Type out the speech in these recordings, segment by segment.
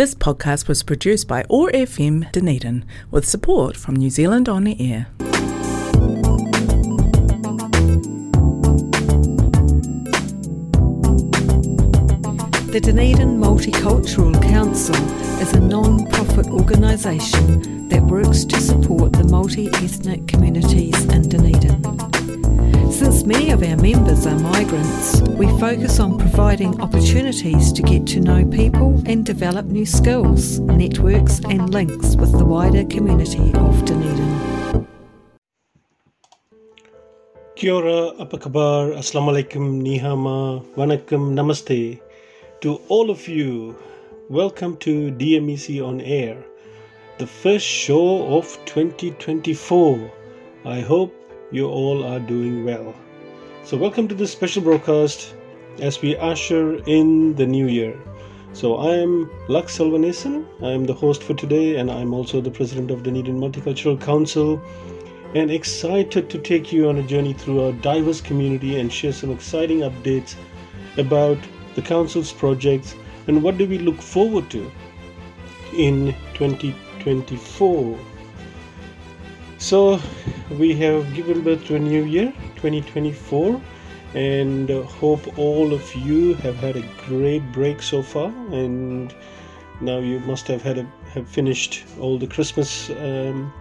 This podcast was produced by OAR FM Dunedin with support from New Zealand On the Air. The Dunedin Multicultural Council is a non profit organisation that works to support the multi ethnic communities in Dunedin. Since many of our members are migrants, we focus on providing opportunities to get to know people and develop new skills, networks, and links with the wider community of Dunedin. Kia ora, apa kabar, assalamu alaikum, nihama, vanakkam, namaste. To all of you, welcome to DMEC on Air, the first show of 2024. I hope you all are doing well. So, welcome to this special broadcast as we usher in the new year. So, I am Lux Selvanesan. I am the host for today, and I'm also the president of the Dunedin Multicultural Council. And excited to take you on a journey through our diverse community and share some exciting updates about the council's projects and what do we look forward to in 2024 so we have given birth to a new year 2024 and uh, hope all of you have had a great break so far and now you must have had a, have finished all the christmas um,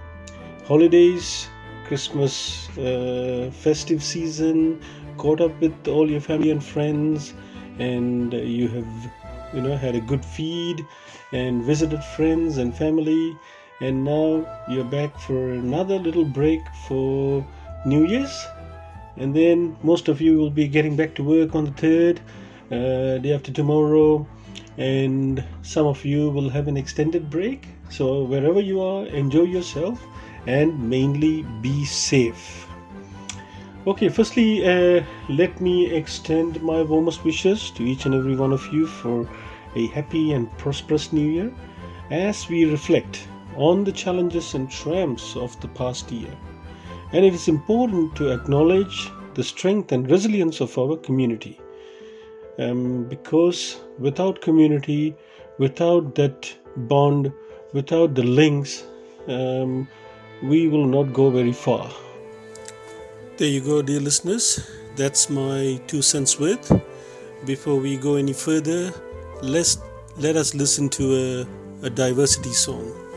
holidays christmas uh, festive season caught up with all your family and friends and you have you know had a good feed and visited friends and family and now you're back for another little break for new year's. And then most of you will be getting back to work on the third uh, day after tomorrow. And some of you will have an extended break. So wherever you are enjoy yourself and mainly be safe. Okay, firstly, uh, let me extend my warmest wishes to each and every one of you for a happy and prosperous new year as we reflect on the challenges and triumphs of the past year. And it is important to acknowledge the strength and resilience of our community. Um, because without community, without that bond, without the links, um, we will not go very far. There you go, dear listeners. That's my two cents worth. Before we go any further, let's let us listen to a, a diversity song.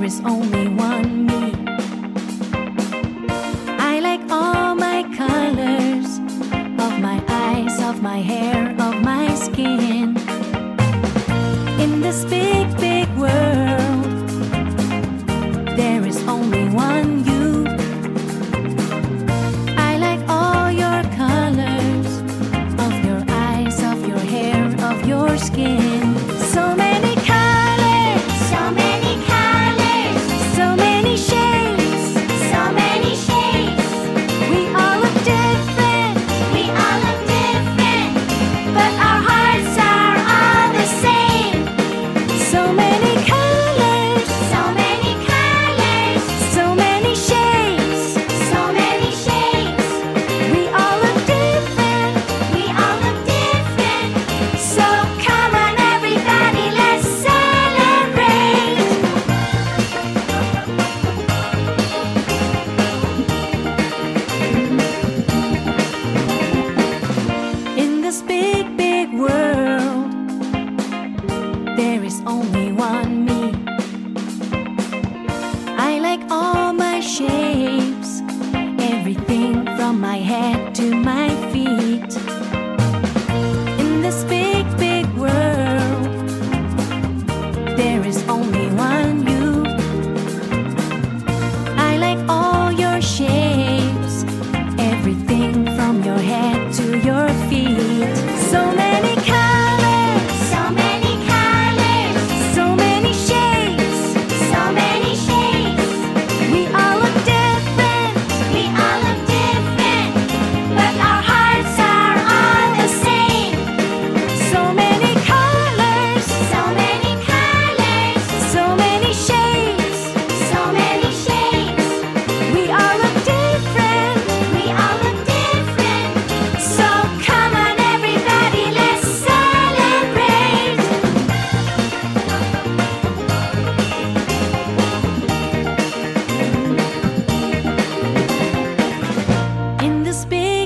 There is only one me.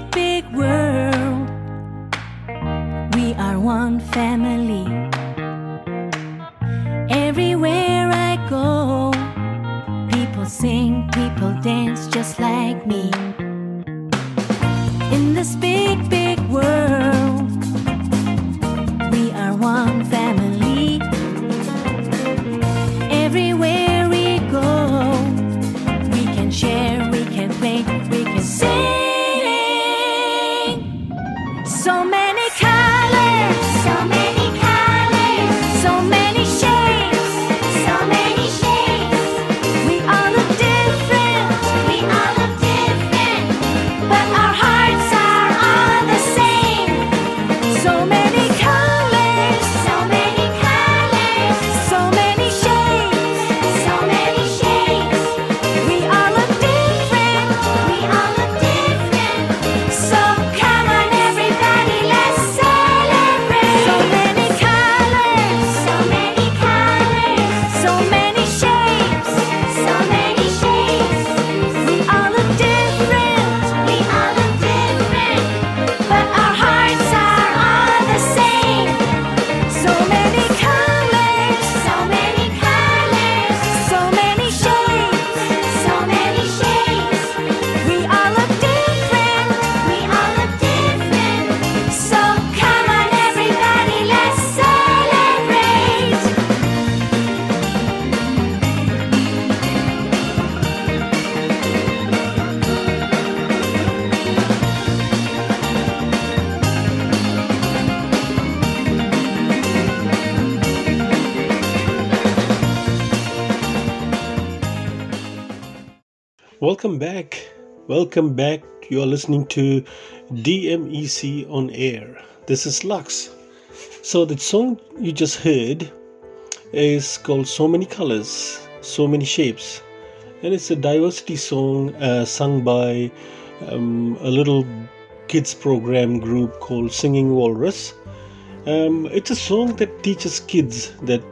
big, big world. We are one family. Everywhere I go, people sing, people dance just like me. Welcome back. Welcome back. You are listening to DMEC on air. This is Lux. So, the song you just heard is called So Many Colors, So Many Shapes. And it's a diversity song uh, sung by um, a little kids program group called Singing Walrus. Um, it's a song that teaches kids that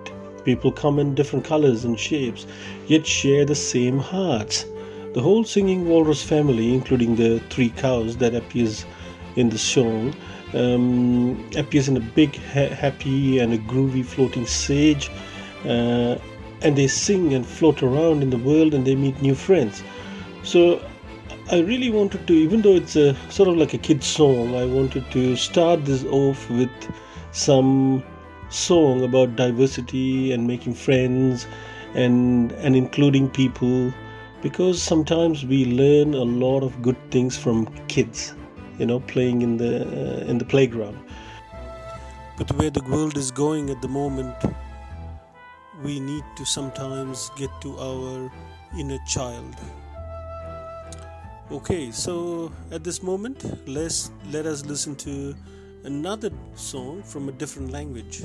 people come in different colors and shapes, yet share the same hearts. The whole Singing Walrus family, including the three cows that appears in the song, um, appears in a big, ha- happy, and a groovy floating sage, uh, and they sing and float around in the world, and they meet new friends. So I really wanted to, even though it's a sort of like a kid's song, I wanted to start this off with some song about diversity and making friends and and including people because sometimes we learn a lot of good things from kids you know playing in the uh, in the playground. But where the world is going at the moment we need to sometimes get to our inner child. Okay so at this moment let's let us listen to another song from a different language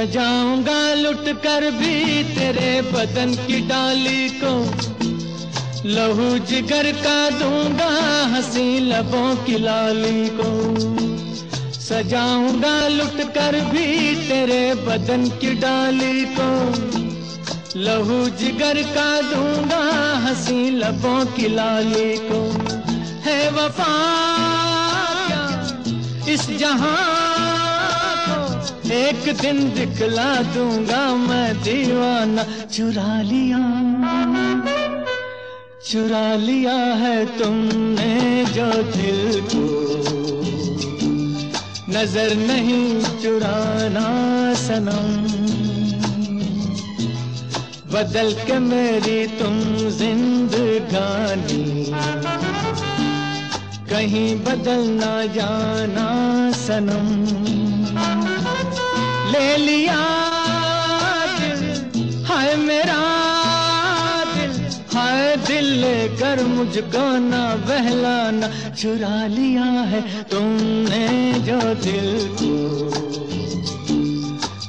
سجاؤں گا لٹ کر بھی تیرے بدن کی ڈالی کو۔ لہو جگر کا دوں گا ہنسی لبوں کی لالی کو۔ سجاؤں گا لٹ کر بھی تیرے بدن کی ڈالی کو۔ لہو جگر کا دوں گا ہنسی لبوں کی لالی کو۔ ہے وفا اس جہاں ایک دن دکھلا دوں گا میں دیوانہ۔ چرا لیا۔ چرا لیا ہے تم نے جو دل کو۔ نظر نہیں چرانا سنم بدل کے میری تم زندگانی۔ کہیں بدل نہ جانا سنم لے لیا دل، ہائے میرا دل، ہائے دل لے کر مجھ گانا بہلانا، چرا لیا ہے تم نے جو دل کو۔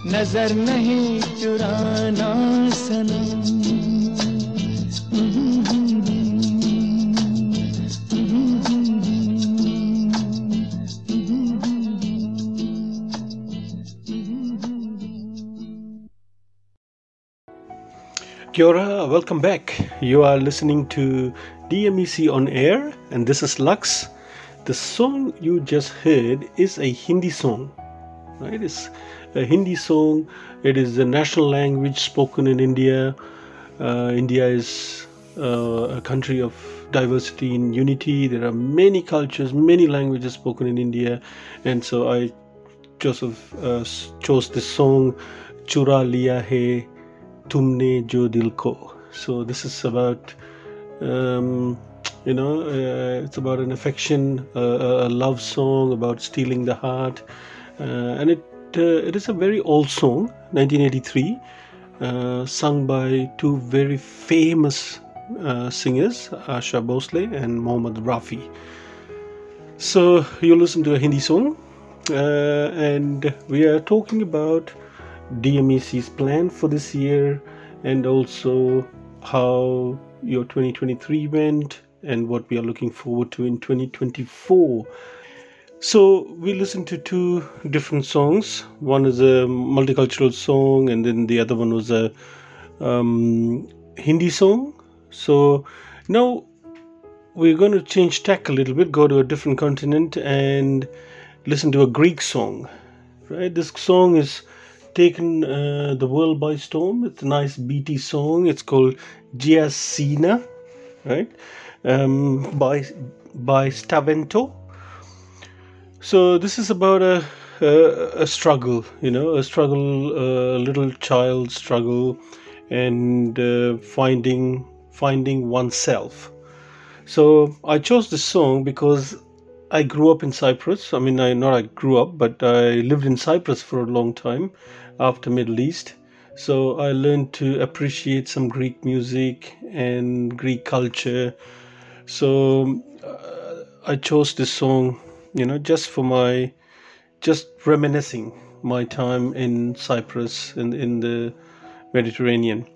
نظر نہیں چرانا سنا۔ Kia ora, welcome back. You are listening to DMEC on air, and this is Lux. The song you just heard is a Hindi song, right? It's a Hindi song. It is the national language spoken in India. Uh, India is uh, a country of diversity and unity. There are many cultures, many languages spoken in India, and so I Joseph uh, chose this song "Chura Liya Hai Tumne Jo Ko." So this is about. Um, you know, uh, it's about an affection, uh, a love song about stealing the heart, uh, and it uh, it is a very old song, 1983, uh, sung by two very famous uh, singers, Asha Bhosle and Mohammad Rafi. So you listen to a Hindi song, and we are talking about DMEC's plan for this year, and also how your 2023 went, and what we are looking forward to in 2024. So we listened to two different songs. One is a multicultural song, and then the other one was a um, Hindi song. So now we're going to change tack a little bit, go to a different continent, and listen to a Greek song. Right, this song is taken uh, the world by storm. It's a nice beaty song. It's called Gia Sena, right, um, by by Stavento so this is about a a, a struggle you know a struggle a little child struggle and uh, finding finding oneself so i chose this song because i grew up in cyprus i mean i not i grew up but i lived in cyprus for a long time after middle east. So i learned to appreciate some greek music and greek culture. So uh, i chose this song you know, just for my, just reminiscing my time in Cyprus in in the Mediterranean.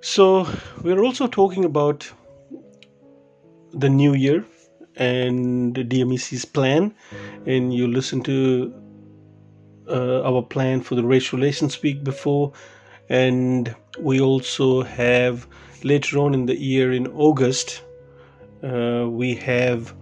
So we're also talking about the new year and the DMEC's plan, and you listen to uh, our plan for the race relations week before, and we also have later on in the year in August, uh, we have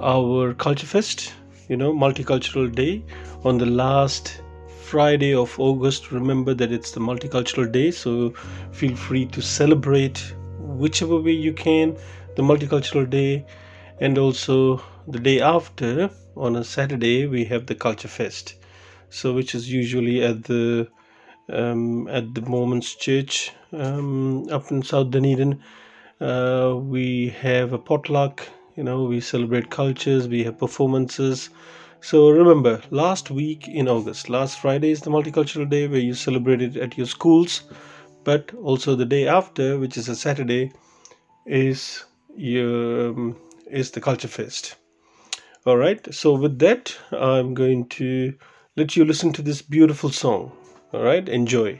our Culture Fest, you know, Multicultural Day. On the last Friday of August. Remember that it's the Multicultural Day, so feel free to celebrate whichever way you can the Multicultural Day, and also the day after on a Saturday we have the Culture Fest, so which is usually at the um, at the Moments Church um, up in South Dunedin. Uh, we have a potluck you know we celebrate cultures we have performances. So remember last week in august last friday is the multicultural day where you celebrate it at your schools. But also the day after which is a saturday is your um, is the culture fest. All right. So with that i'm going to let you listen to this beautiful song All right, enjoy.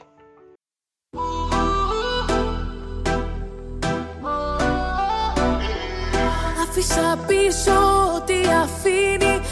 Άφησα πίσω ό,τι αφήνει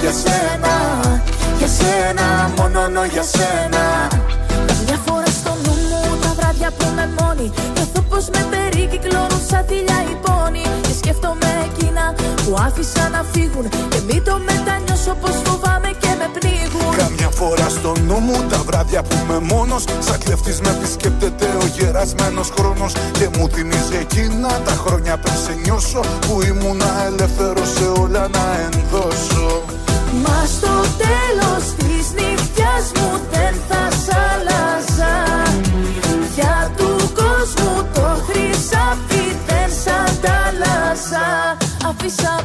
για σένα, για σένα, μόνο για σένα. Μια φορά στο νου μου τα βράδια που με μόνη Νιώθω πως με περικυκλώνουν σαν θηλιά οι πόνοι Και σκέφτομαι εκείνα που άφησα να φύγουν Και μην το μετανιώσω πως φοβάμαι και με πνίγουν. Καμιά φορά στο νου μου τα βράδια που είμαι μόνος Σαν κλεφτής με επισκέπτεται ο γερασμένος χρόνος. Και μου θυμίζει εκείνα τα χρόνια πριν σε νιώσω Που ήμουνα ελεύθερος σε όλα να ενδώσω Μα στο τέλος της νύχτιας μου δεν θα σ' άλλαζα. Για του κόσμου το χρυσάφι δεν σ' αντάλλαζα. Αφήσα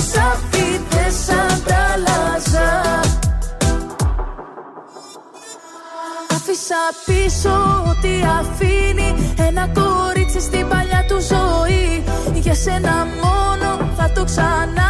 χρυσάφι δεν σ' αντάλλαζα Άφησα πίσω ό,τι αφήνει Ένα κορίτσι στην παλιά του ζωή. Για σένα μόνο θα το ξανά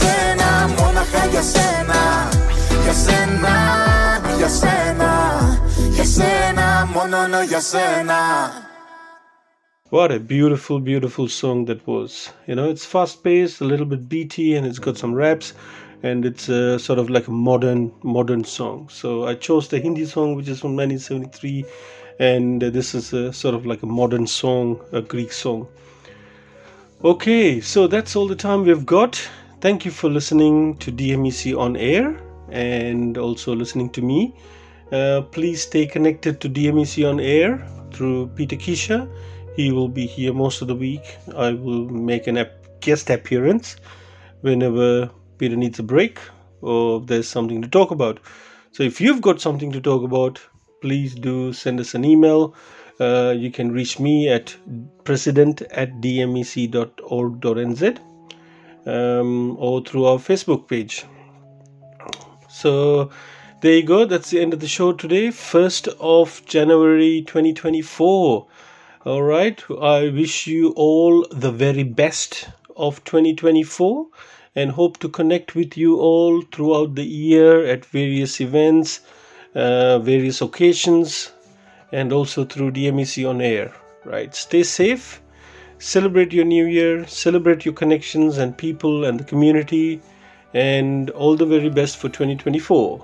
σένα Μόναχα για σένα Για σένα, για σένα Για σένα, μόνο για σένα What a beautiful, beautiful song that was. You know, it's fast paced, a little bit beaty, and it's got some raps, and it's uh, sort of like a modern, modern song. So I chose the Hindi song, which is from 1973, and uh, this is a, sort of like a modern song, a Greek song. Okay, so that's all the time we've got. Thank you for listening to DMEC on air and also listening to me. Uh, please stay connected to DMEC on air through Peter Kisha. He will be here most of the week. I will make an guest appearance whenever Peter needs a break or there's something to talk about. So if you've got something to talk about, please do send us an email. Uh, you can reach me at president at dmec.org.nz um, or through our Facebook page. So there you go. That's the end of the show today, 1st of January 2024. All right. I wish you all the very best of 2024 and hope to connect with you all throughout the year at various events, uh, various occasions, and also through DMEC on air. Right. Stay safe. Celebrate your new year. Celebrate your connections and people and the community. And all the very best for 2024.